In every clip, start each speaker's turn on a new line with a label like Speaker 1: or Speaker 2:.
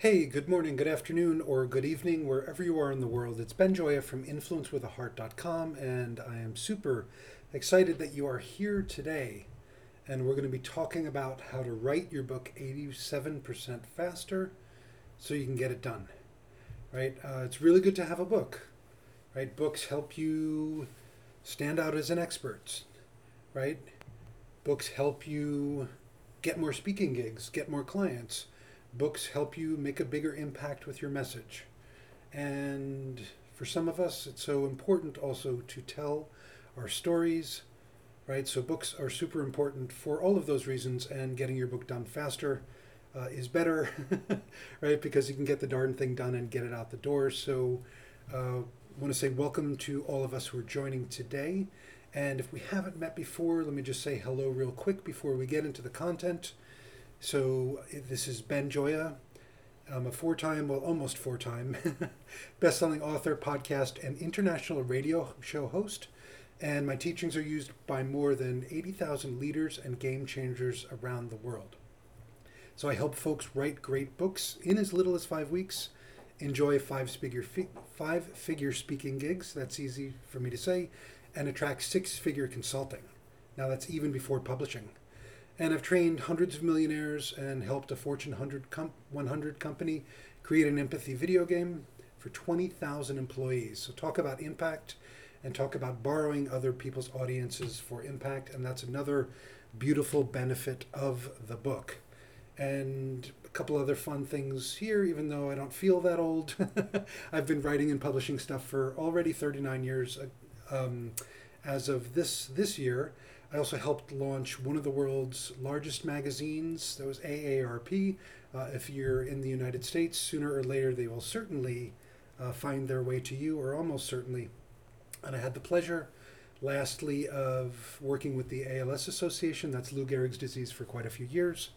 Speaker 1: Hey, good morning, good afternoon, or good evening, wherever you are in the world. It's Ben Gioia from InfluenceWithAHeart.com, and I am super excited that you are here today. And we're going to be talking about how to write your book 87% faster so you can get it done. Right? Uh, it's really good to have a book. Right? Books help you stand out as an expert. Right? Books help you get more speaking gigs, get more clients Books help you make a bigger impact with your message. And for some of us, it's so important also to tell our stories, right? So books are super important for all of those reasons, and getting your book done faster uh, is better, right? Because you can get the darn thing done and get it out the door. So uh, want to say welcome to all of us who are joining today. And if we haven't met before, let me just say hello real quick before we get into the content. So this is Ben Gioia. I'm a four-time, well, almost four-time, best-selling author, podcast, and international radio show host. And my teachings are used by more than 80,000 leaders and game changers around the world. So I help folks write great books in as little as five weeks, enjoy five-figure five-figure speaking gigs. That's easy for me to say, and attract six-figure consulting. Now that's even before publishing and I've trained hundreds of millionaires and helped a Fortune 100, com- 100 company create an empathy video game for 20,000 employees. So, talk about impact and talk about borrowing other people's audiences for impact. And that's another beautiful benefit of the book. And a couple other fun things here, even though I don't feel that old. I've been writing and publishing stuff for already 39 years. Um, as of this this year, I also helped launch one of the world's largest magazines. That was AARP. Uh, if you're in the United States, sooner or later they will certainly uh, find their way to you, or almost certainly. And I had the pleasure, lastly, of working with the ALS Association, that's Lou Gehrig's disease, for quite a few years,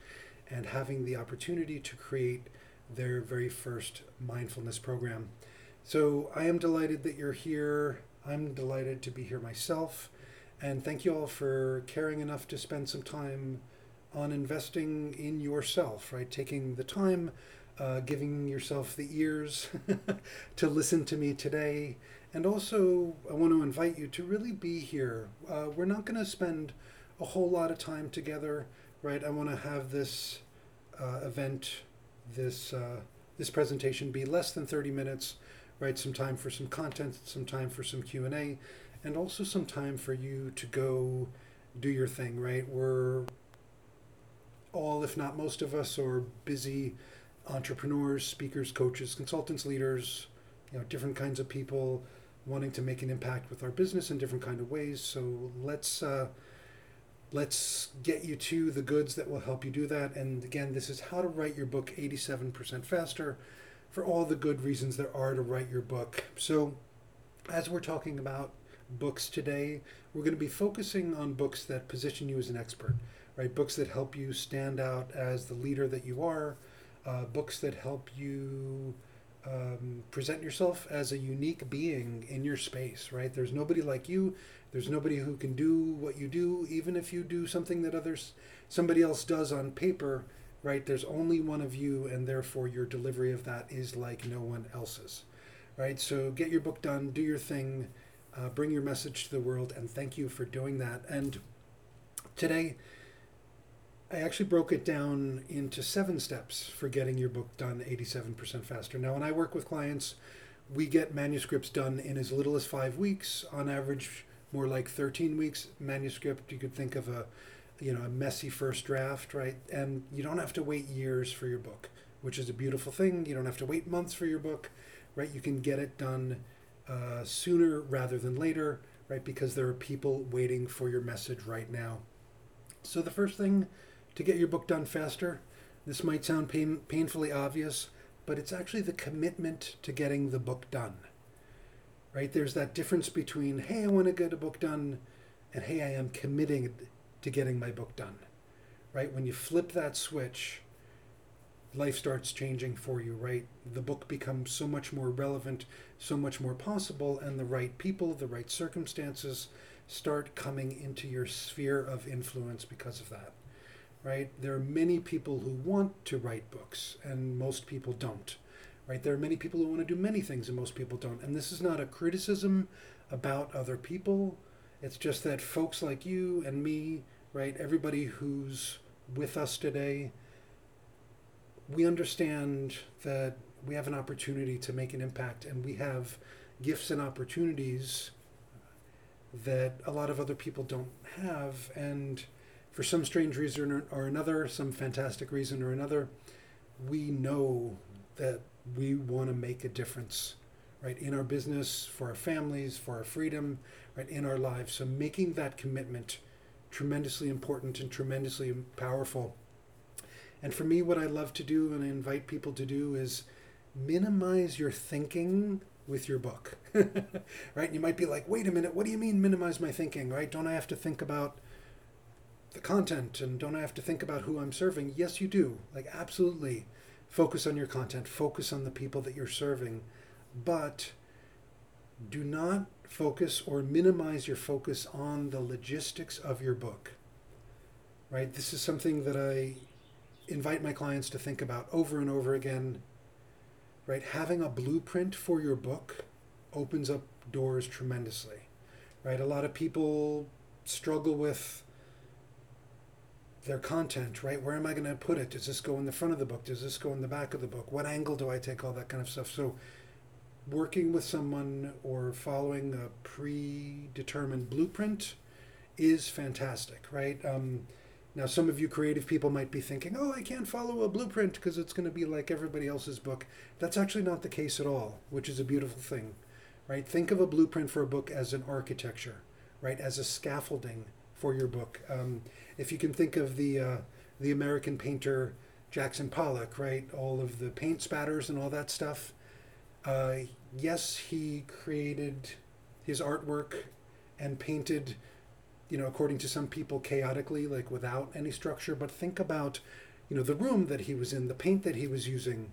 Speaker 1: and having the opportunity to create their very first mindfulness program. So I am delighted that you're here. I'm delighted to be here myself. And thank you all for caring enough to spend some time on investing in yourself, right? Taking the time, uh, giving yourself the ears to listen to me today. And also, I want to invite you to really be here. Uh, we're not going to spend a whole lot of time together, right? I want to have this uh, event, this uh, this presentation be less than 30 minutes, right? Some time for some content, some time for some Q&A, and also some time for you to go do your thing, right? We're all, if not most of us, are busy entrepreneurs, speakers, coaches, consultants, leaders, you know, different kinds of people wanting to make an impact with our business in different kind of ways. So let's uh, let's get you to the goods that will help you do that. And again, this is how to write your book 87% faster for all the good reasons there are to write your book. So as we're talking about books today. We're going to be focusing on books that position you as an expert, right? Books that help you stand out as the leader that you are, uh, books that help you um, present yourself as a unique being in your space, right? There's nobody like you. There's nobody who can do what you do, even if you do something that others, somebody else does on paper, right? There's only one of you, and therefore your delivery of that is like no one else's, right? So get your book done, do your thing, uh, bring your message to the world, and thank you for doing that. And today, I actually broke it down into seven steps for getting your book done 87% faster. Now, when I work with clients, we get manuscripts done in as little as five weeks, on average, more like 13 weeks. Manuscript, you could think of a you know a messy first draft right and you don't have to wait years for your book which is a beautiful thing you don't have to wait months for your book right you can get it done uh, sooner rather than later, right? Because there are people waiting for your message right now. So, the first thing to get your book done faster, this might sound pain, painfully obvious, but it's actually the commitment to getting the book done, right? There's that difference between, hey, I want to get a book done, and hey, I am committing to getting my book done, right? When you flip that switch, life starts changing for you, right? The book becomes so much more relevant, so much more possible, and the right people, the right circumstances start coming into your sphere of influence because of that, right? There are many people who want to write books, and most people don't, right? There are many people who want to do many things, and most people don't. And this is not a criticism about other people. It's just that folks like you and me, right? Everybody who's with us today, we understand that we have an opportunity to make an impact, and we have gifts and opportunities that a lot of other people don't have. And for some strange reason or another, some fantastic reason or another, we know that we want to make a difference, right, in our business, for our families, for our freedom, right, in our lives. So making that commitment tremendously important and tremendously powerful. And for me, what I love to do and I invite people to do is minimize your thinking with your book. right? You might be like, wait a minute, what do you mean minimize my thinking, right? Don't I have to think about the content and don't I have to think about who I'm serving? Yes, you do. Like, absolutely. Focus on your content, focus on the people that you're serving, but do not focus or minimize your focus on the logistics of your book. Right? This is something that I invite my clients to think about over and over again. Right? Having a blueprint for your book opens up doors tremendously. Right? A lot of people struggle with their content, right? Where am I going to put it? Does this go in the front of the book? Does this go in the back of the book? What angle do I take? All that kind of stuff. So, working with someone or following a predetermined blueprint is fantastic, right? Um, now, some of you creative people might be thinking, oh, I can't follow a blueprint because it's going to be like everybody else's book. That's actually not the case at all, which is a beautiful thing, right? Think of a blueprint for a book as an architecture, right? As a scaffolding for your book. Um, if you can think of the uh, the American painter Jackson Pollock, right? All of the paint spatters and all that stuff. Uh, yes, he created his artwork and painted, you know, according to some people, chaotically, like without any structure. But think about, you know, the room that he was in, the paint that he was using,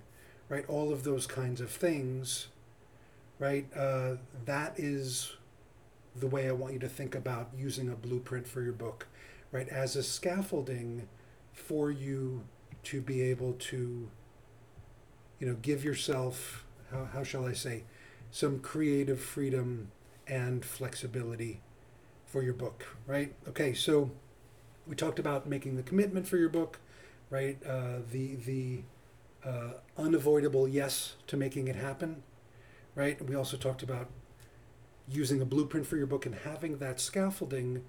Speaker 1: right? All of those kinds of things, right? Uh, that is the way I want you to think about using a blueprint for your book right, as a scaffolding for you to be able to, you know, give yourself, how, how shall I say, some creative freedom and flexibility for your book, right? Okay, so we talked about making the commitment for your book, right? Uh, the the uh, unavoidable yes to making it happen, right? We also talked about using a blueprint for your book and having that scaffolding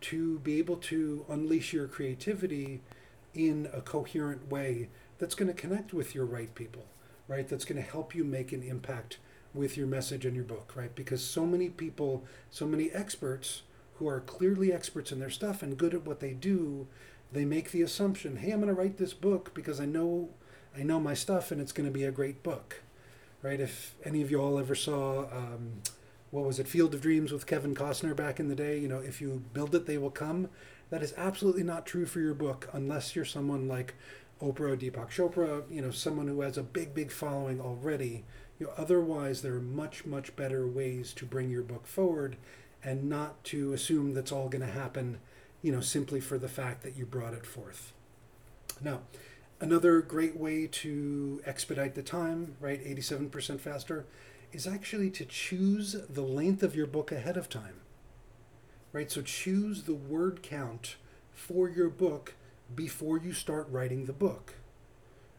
Speaker 1: to be able to unleash your creativity in a coherent way that's going to connect with your right people, right? That's going to help you make an impact with your message and your book, right? Because so many people, so many experts who are clearly experts in their stuff and good at what they do, they make the assumption, "Hey, I'm going to write this book because I know I know my stuff and it's going to be a great book." Right? If any of you all ever saw um, what was it, Field of Dreams with Kevin Costner back in the day. You know, if you build it, they will come. That is absolutely not true for your book unless you're someone like Oprah, Deepak Chopra, you know, someone who has a big, big following already. You know, otherwise, there are much, much better ways to bring your book forward and not to assume that's all going to happen, you know, simply for the fact that you brought it forth. Now, another great way to expedite the time, right, 87% faster, is actually to choose the length of your book ahead of time. Right? So choose the word count for your book before you start writing the book.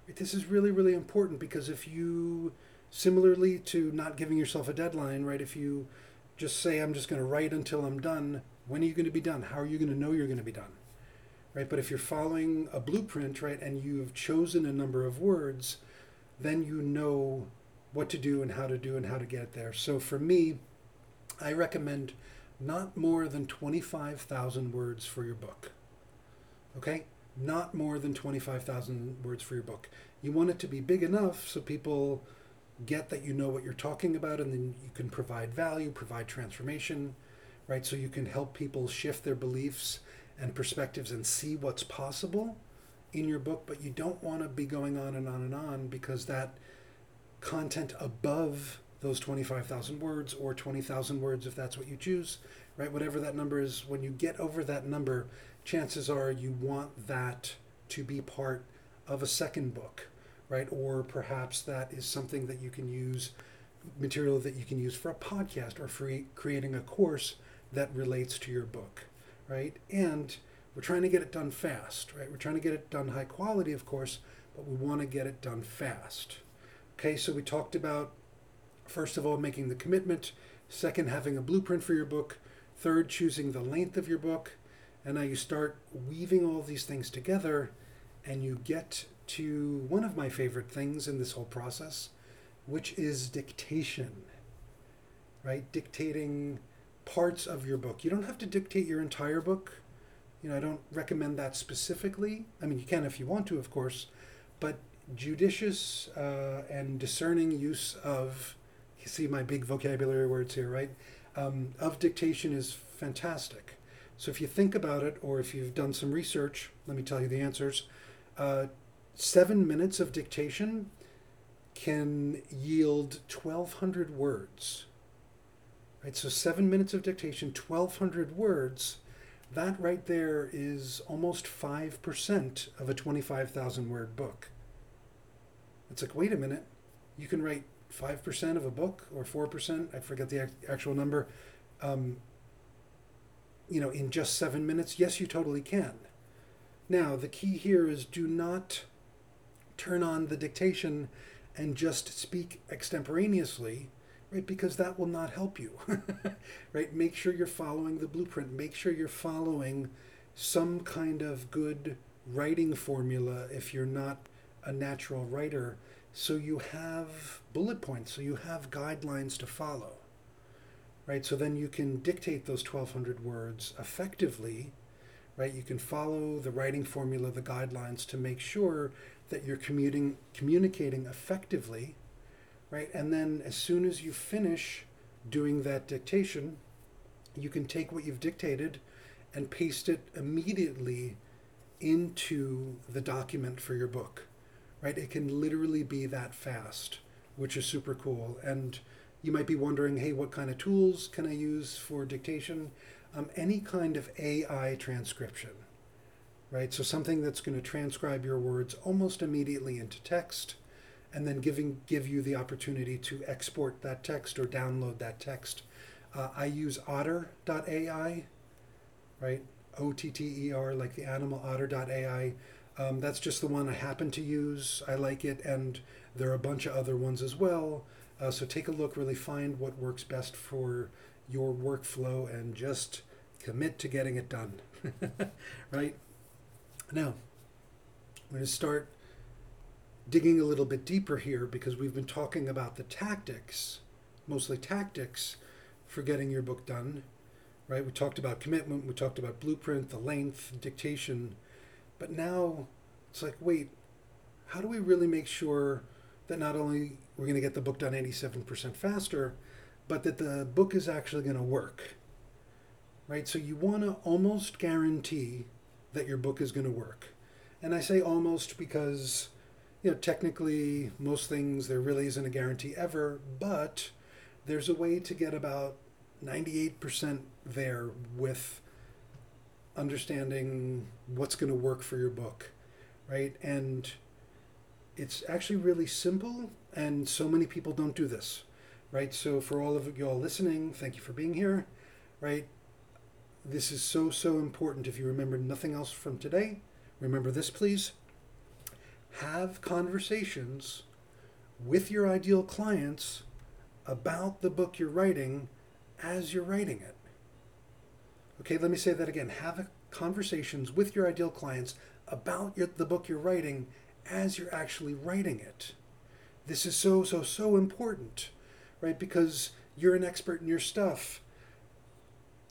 Speaker 1: Right? This is really, really important because if you, similarly to not giving yourself a deadline, right? If you just say, I'm just going to write until I'm done, when are you going to be done? How are you going to know you're going to be done? Right? But if you're following a blueprint, right, and you've chosen a number of words, then you know what to do and how to do and how to get there. So for me, I recommend not more than 25,000 words for your book. Okay? Not more than 25,000 words for your book. You want it to be big enough so people get that you know what you're talking about and then you can provide value, provide transformation, right? So you can help people shift their beliefs and perspectives and see what's possible in your book, but you don't want to be going on and on and on because that content above those 25,000 words or 20,000 words if that's what you choose, right? Whatever that number is, when you get over that number, chances are you want that to be part of a second book, right? Or perhaps that is something that you can use, material that you can use for a podcast or for creating a course that relates to your book, right? And we're trying to get it done fast, right? We're trying to get it done high quality, of course, but we want to get it done fast. Okay, so we talked about, first of all, making the commitment, second, having a blueprint for your book, third, choosing the length of your book, and now you start weaving all these things together and you get to one of my favorite things in this whole process, which is dictation, right? Dictating parts of your book. You don't have to dictate your entire book. You know, I don't recommend that specifically. I mean, you can if you want to, of course, but judicious uh, and discerning use of, you see my big vocabulary words here, right? Um, of dictation is fantastic. So if you think about it, or if you've done some research, let me tell you the answers. Uh, seven minutes of dictation can yield 1,200 words. Right, so seven minutes of dictation, 1,200 words. That right there is almost 5% of a 25,000 word book. It's like, wait a minute, you can write 5% of a book or 4%, I forget the actual number, um, you know, in just seven minutes? Yes, you totally can. Now, the key here is do not turn on the dictation and just speak extemporaneously, right? Because that will not help you, right? Make sure you're following the blueprint. Make sure you're following some kind of good writing formula if you're not a natural writer. So you have bullet points, so you have guidelines to follow, right? So then you can dictate those 1,200 words effectively right? You can follow the writing formula, the guidelines to make sure that you're commuting, communicating effectively, right? And then as soon as you finish doing that dictation, you can take what you've dictated and paste it immediately into the document for your book, right? It can literally be that fast, which is super cool. And you might be wondering, hey, what kind of tools can I use for dictation? Um, any kind of AI transcription, right? So something that's going to transcribe your words almost immediately into text and then giving give you the opportunity to export that text or download that text. Uh, I use otter.ai, right? O T T E R, like the animal otter.ai. Um, that's just the one I happen to use. I like it, and there are a bunch of other ones as well. Uh, so take a look, really find what works best for your workflow and just commit to getting it done. right? Now, I'm going to start digging a little bit deeper here because we've been talking about the tactics, mostly tactics, for getting your book done. Right? We talked about commitment, we talked about blueprint, the length, dictation, but now it's like, wait, how do we really make sure that not only we're going to get the book done 87% faster, but that the book is actually going to work. Right? So you want to almost guarantee that your book is going to work. And I say almost because, you know, technically, most things, there really isn't a guarantee ever, but there's a way to get about 98% there with understanding what's going to work for your book, right? And it's actually really simple, and so many people don't do this right? So for all of you all listening, thank you for being here, right? This is so, so important. If you remember nothing else from today, remember this, please. Have conversations with your ideal clients about the book you're writing as you're writing it. Okay, let me say that again. Have conversations with your ideal clients about your, the book you're writing as you're actually writing it. This is so, so, so important right? Because you're an expert in your stuff.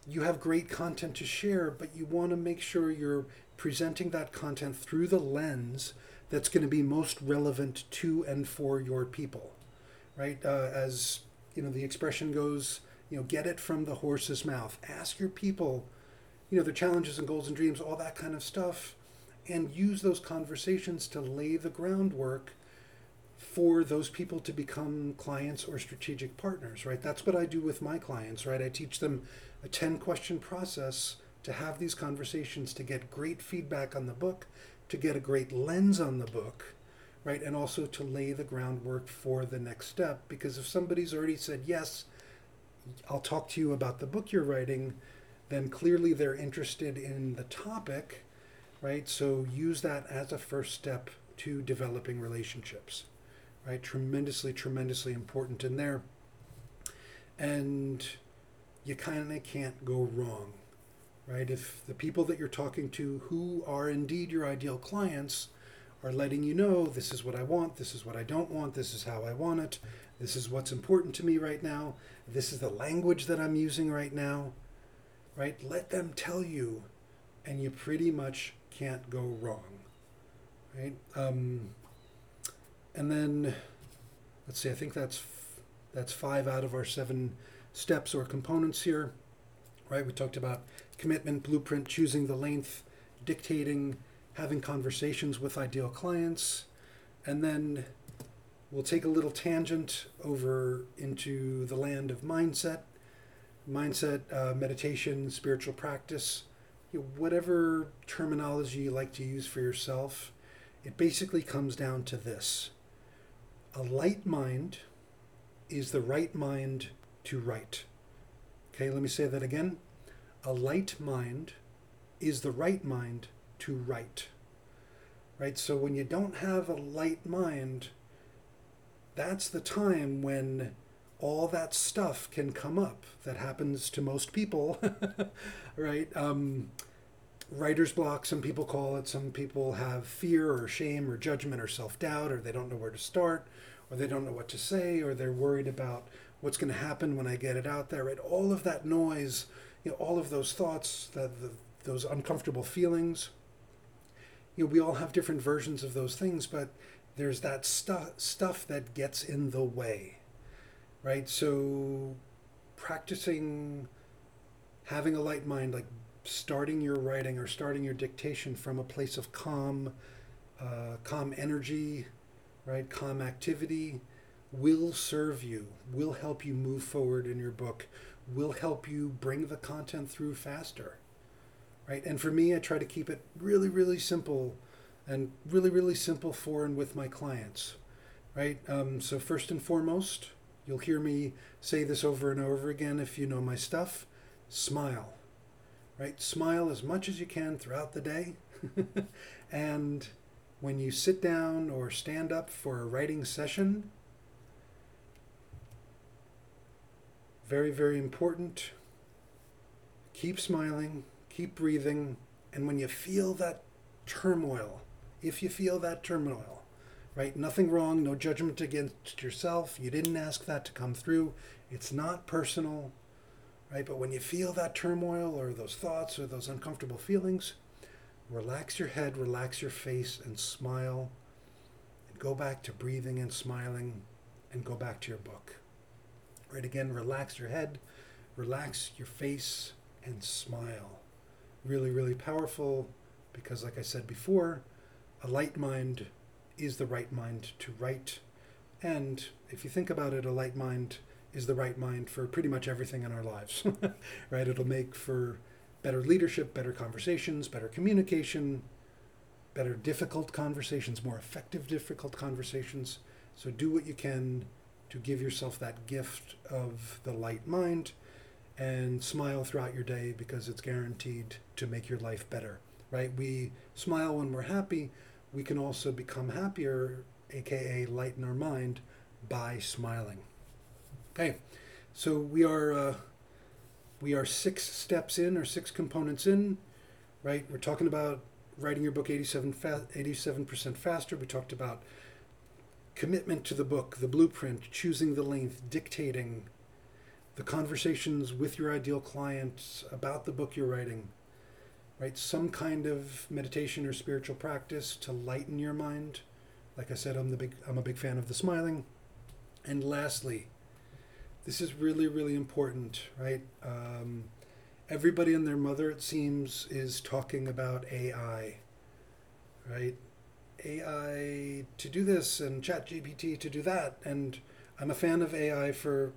Speaker 1: You have great content to share, but you want to make sure you're presenting that content through the lens that's going to be most relevant to and for your people, right? Uh, as you know, the expression goes, you know, get it from the horse's mouth. Ask your people, you know, their challenges and goals and dreams, all that kind of stuff, and use those conversations to lay the groundwork for those people to become clients or strategic partners, right? That's what I do with my clients, right? I teach them a 10 question process to have these conversations to get great feedback on the book, to get a great lens on the book, right? And also to lay the groundwork for the next step. Because if somebody's already said, yes, I'll talk to you about the book you're writing, then clearly they're interested in the topic, right? So use that as a first step to developing relationships, right? Tremendously, tremendously important in there. And you kind of can't go wrong, right? If the people that you're talking to who are indeed your ideal clients are letting you know this is what I want, this is what I don't want, this is how I want it, this is what's important to me right now, this is the language that I'm using right now, right? Let them tell you, and you pretty much can't go wrong, right? Um, and then, let's see, I think that's that's five out of our seven steps or components here, right? We talked about commitment, blueprint, choosing the length, dictating, having conversations with ideal clients, and then we'll take a little tangent over into the land of mindset, mindset, uh, meditation, spiritual practice, you know, whatever terminology you like to use for yourself. It basically comes down to this a light mind is the right mind to write. Okay, let me say that again. A light mind is the right mind to write. Right? So when you don't have a light mind, that's the time when all that stuff can come up that happens to most people, right? Um, writer's block, some people call it. Some people have fear or shame or judgment or self doubt, or they don't know where to start, or they don't know what to say, or they're worried about what's going to happen when I get it out there, right? All of that noise, you know, all of those thoughts, that the, those uncomfortable feelings. You know, we all have different versions of those things, but there's that stuff stuff that gets in the way, right? So, practicing having a light mind, like starting your writing or starting your dictation from a place of calm, uh, calm energy, right? Calm activity will serve you, will help you move forward in your book, will help you bring the content through faster. Right? And for me, I try to keep it really, really simple and really, really simple for and with my clients. Right? Um, so, first and foremost, you'll hear me say this over and over again if you know my stuff smile. Right? Smile as much as you can throughout the day. and when you sit down or stand up for a writing session, Very, very important. Keep smiling, keep breathing, and when you feel that turmoil, if you feel that turmoil, right? Nothing wrong, no judgment against yourself. You didn't ask that to come through. It's not personal, right? But when you feel that turmoil or those thoughts or those uncomfortable feelings, relax your head, relax your face, and smile. And go back to breathing and smiling and go back to your book. Right again, relax your head, relax your face, and smile. Really, really powerful because, like I said before, a light mind is the right mind to write. And if you think about it, a light mind is the right mind for pretty much everything in our lives, right? It'll make for better leadership, better conversations, better communication, better difficult conversations, more effective difficult conversations. So do what you can to give yourself that gift of the light mind and smile throughout your day because it's guaranteed to make your life better, right? We smile when we're happy. We can also become happier, aka lighten our mind, by smiling. Okay, so we are uh, we are six steps in or six components in, right? We're talking about writing your book 87 87% faster. We talked about commitment to the book, the blueprint, choosing the length, dictating, the conversations with your ideal clients about the book you're writing, right? Some kind of meditation or spiritual practice to lighten your mind. Like I said, I'm the big I'm a big fan of the smiling. And lastly, this is really really important, right? Um, everybody and their mother, it seems, is talking about AI, right? AI to do this and ChatGPT to do that. And I'm a fan of AI for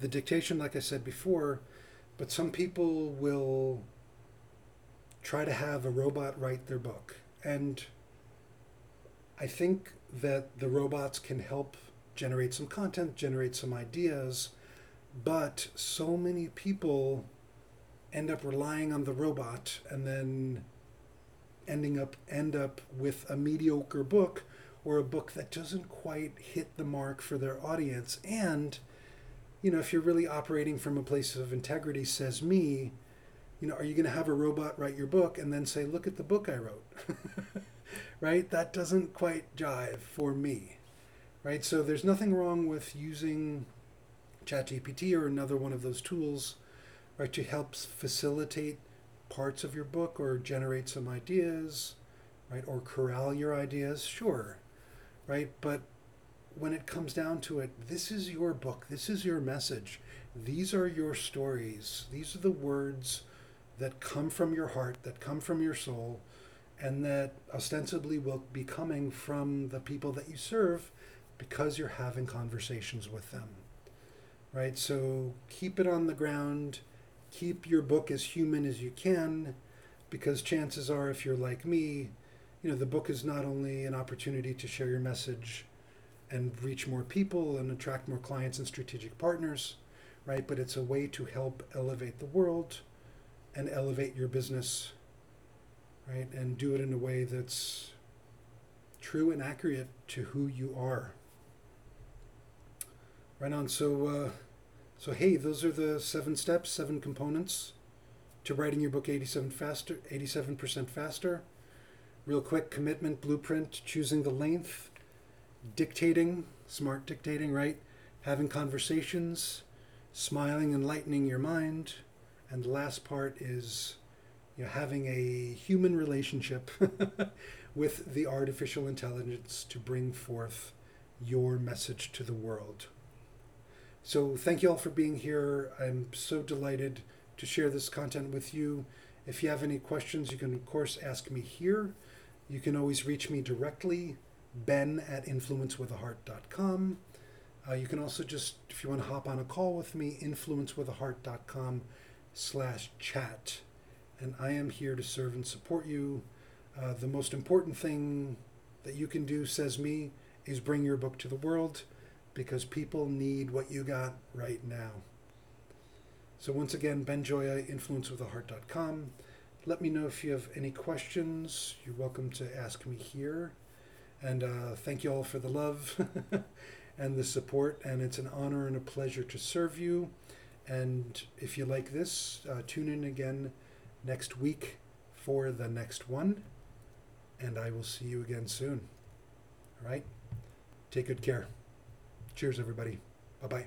Speaker 1: the dictation, like I said before, but some people will try to have a robot write their book. And I think that the robots can help generate some content, generate some ideas, but so many people end up relying on the robot and then ending up end up with a mediocre book or a book that doesn't quite hit the mark for their audience. And you know if you're really operating from a place of integrity says me you know are you going to have a robot write your book and then say look at the book i wrote right? That doesn't quite jive for me right so there's nothing wrong with using ChatGPT or another one of those tools right to help facilitate parts of your book or generate some ideas, right? Or corral your ideas, sure, right? But when it comes down to it, this is your book, this is your message, these are your stories, these are the words that come from your heart, that come from your soul, and that ostensibly will be coming from the people that you serve because you're having conversations with them. Right? So keep it on the ground keep your book as human as you can because chances are if you're like me you know the book is not only an opportunity to share your message and reach more people and attract more clients and strategic partners right but it's a way to help elevate the world and elevate your business right and do it in a way that's true and accurate to who you are right on so uh, so hey, those are the seven steps, seven components to writing your book 87 faster, 87% faster. Real quick commitment blueprint, choosing the length, dictating, smart dictating, right? Having conversations, smiling and lightening your mind, and the last part is you know, having a human relationship with the artificial intelligence to bring forth your message to the world. So thank you all for being here. I'm so delighted to share this content with you. If you have any questions, you can, of course, ask me here. You can always reach me directly, ben at influencewithaheart.com. Uh, you can also just, if you want to hop on a call with me, influencewithaheart.com slash chat. And I am here to serve and support you. Uh, the most important thing that you can do, says me, is bring your book to the world because people need what you got right now. So once again, Ben Gioia, influencewithaheart.com. Let me know if you have any questions. You're welcome to ask me here. And uh, thank you all for the love and the support. And it's an honor and a pleasure to serve you. And if you like this, uh, tune in again next week for the next one. And I will see you again soon. All right? Take good care. Cheers, everybody. Bye bye.